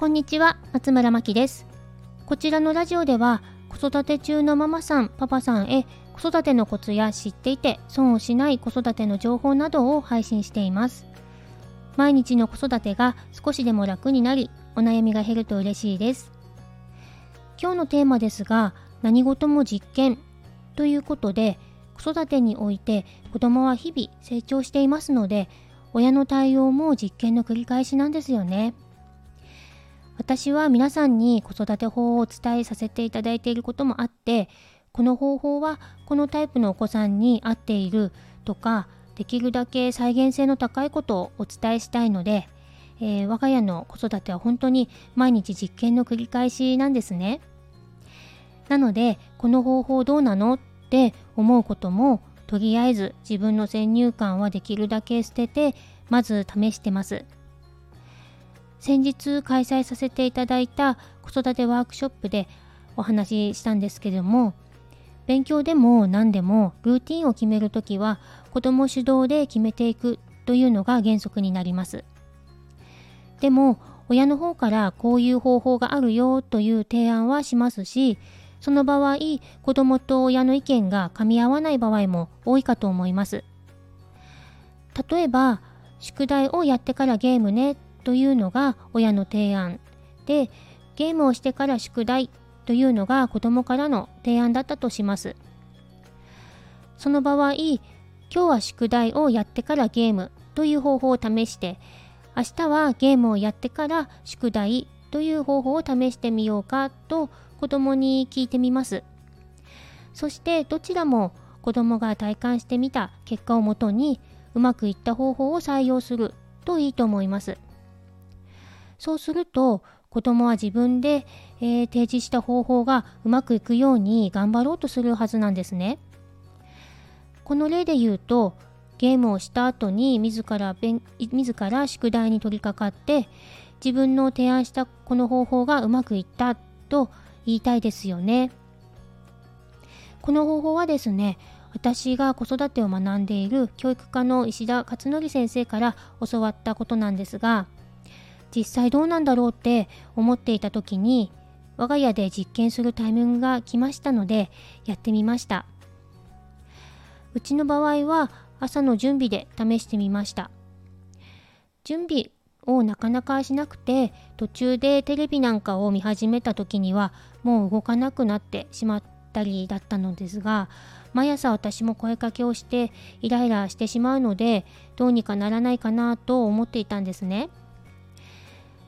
こんにちは、松村真希です。こちらのラジオでは、子育て中のママさん、パパさんへ子育てのコツや知っていて損をしない子育ての情報などを配信しています。毎日の子育てが少しでも楽になり、お悩みが減ると嬉しいです。今日のテーマですが、何事も実験ということで、子育てにおいて子供は日々成長していますので、親の対応も実験の繰り返しなんですよね。私は皆さんに子育て法をお伝えさせていただいていることもあってこの方法はこのタイプのお子さんに合っているとかできるだけ再現性の高いことをお伝えしたいので、えー、我が家の子育ては本当に毎日実験の繰り返しなんですね。なのでこの方法どうなのって思うこともとりあえず自分の先入観はできるだけ捨ててまず試してます。先日開催させていただいた子育てワークショップでお話ししたんですけども勉強でも何でもルーティンを決めるときは子供主導で決めていくというのが原則になります。でも親の方からこういう方法があるよという提案はしますしその場合子供と親の意見が噛み合わない場合も多いかと思います。例えば宿題をやってからゲームねというのが親の提案でゲームをしてから宿題というのが子供からの提案だったとしますその場合今日は宿題をやってからゲームという方法を試して明日はゲームをやってから宿題という方法を試してみようかと子供に聞いてみますそしてどちらも子供が体感してみた結果をもとにうまくいった方法を採用するといいと思います。そうすると子供は自分で、えー、提示した方法がうまくいくように頑張ろうとするはずなんですね。この例で言うとゲームをした後に自ら自ら宿題に取り掛かって自分の提案したこの方法がうまくいったと言いたいですよね。この方法はですね私が子育てを学んでいる教育科の石田勝則先生から教わったことなんですが実際どうなんだろうって思っていた時に我が家で実験するタイミングが来ましたのでやってみましたうちの場合は朝の準備で試してみました準備をなかなかしなくて途中でテレビなんかを見始めた時にはもう動かなくなってしまったりだったのですが毎朝私も声かけをしてイライラしてしまうのでどうにかならないかなと思っていたんですね。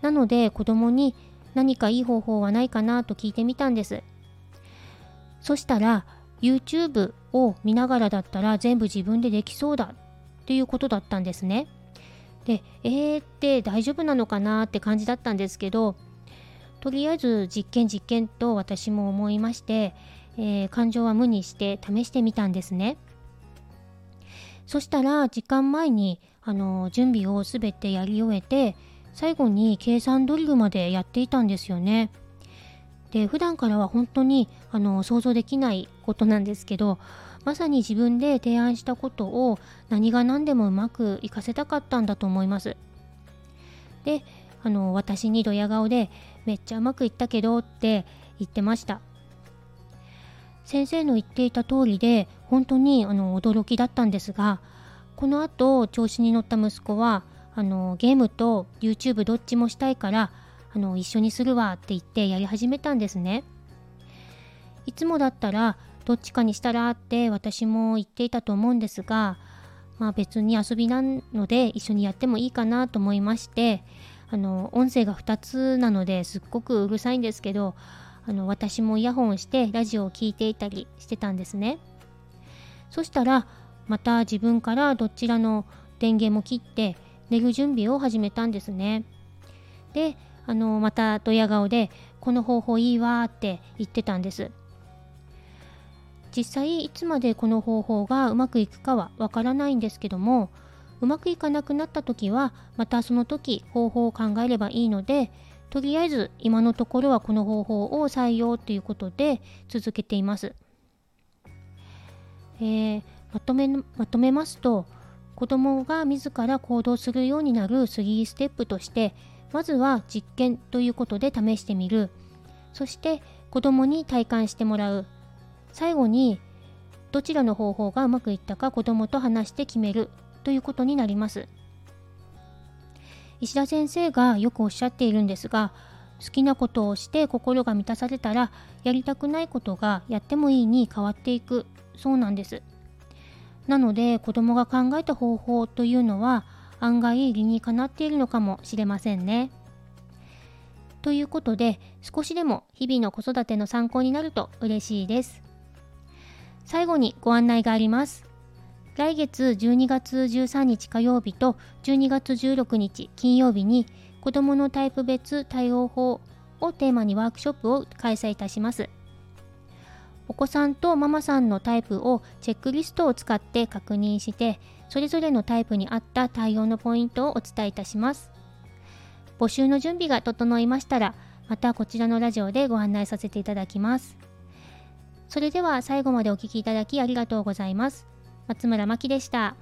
なので子供に何かいい方法はないかなと聞いてみたんです。そしたら YouTube を見ながらだったら全部自分でできそうだっていうことだったんですね。で、えーって大丈夫なのかなって感じだったんですけど、とりあえず実験実験と私も思いまして、えー、感情は無にして試してみたんですね。そしたら時間前にあの準備を全てやり終えて最後に計算ドリルまでやっていたんですよね。で普段からは本当にあの想像できないことなんですけどまさに自分で提案したことを何が何でもうまくいかせたかったんだと思います。であの私にドヤ顔で「めっちゃうまくいったけど」って言ってました。先生の言っていた通りで本当にあの驚きだったんですがこの後調子に乗った息子はあのゲームと YouTube どっちもしたいからあの一緒にするわって言ってやり始めたんですね。いつもだったらどっちかにしたらって私も言っていたと思うんですがまあ別に遊びなので一緒にやってもいいかなと思いましてあの音声が2つなのですっごくうるさいんですけどあの私もイヤホンしてラジオを聴いていたりしてたんですね。そしたらまた自分からどちらの電源も切って寝る準備を始めたんですね。で、あの、またドヤ顔で、この方法いいわって言ってたんです。実際いつまでこの方法がうまくいくかはわからないんですけどもうまくいかなくなった時はまたその時方法を考えればいいのでとりあえず今のところはこの方法を採用ということで続けています。えー、まとめまとめますと子供が自ら行動するようになる3ステップとしてまずは実験ということで試してみる。そして子供に体感してもらう。最後にどちらの方法がうまくいったか子供と話して決める。ということになります。石田先生がよくおっしゃっているんですが好きなことをして心が満たされたらやりたくないことがやってもいいに変わっていく。そうなんです。なので子供が考えた方法というのは案外理にかなっているのかもしれませんね。ということで少しでも日々の子育ての参考になると嬉しいです。最後にご案内があります。来月12月13日火曜日と12月16日金曜日に子どものタイプ別対応法をテーマにワークショップを開催いたします。お子さんとママさんのタイプをチェックリストを使って確認してそれぞれのタイプに合った対応のポイントをお伝えいたします。募集の準備が整いましたらまたこちらのラジオでご案内させていただきます。それでは最後までお聴きいただきありがとうございます。松村真希でした。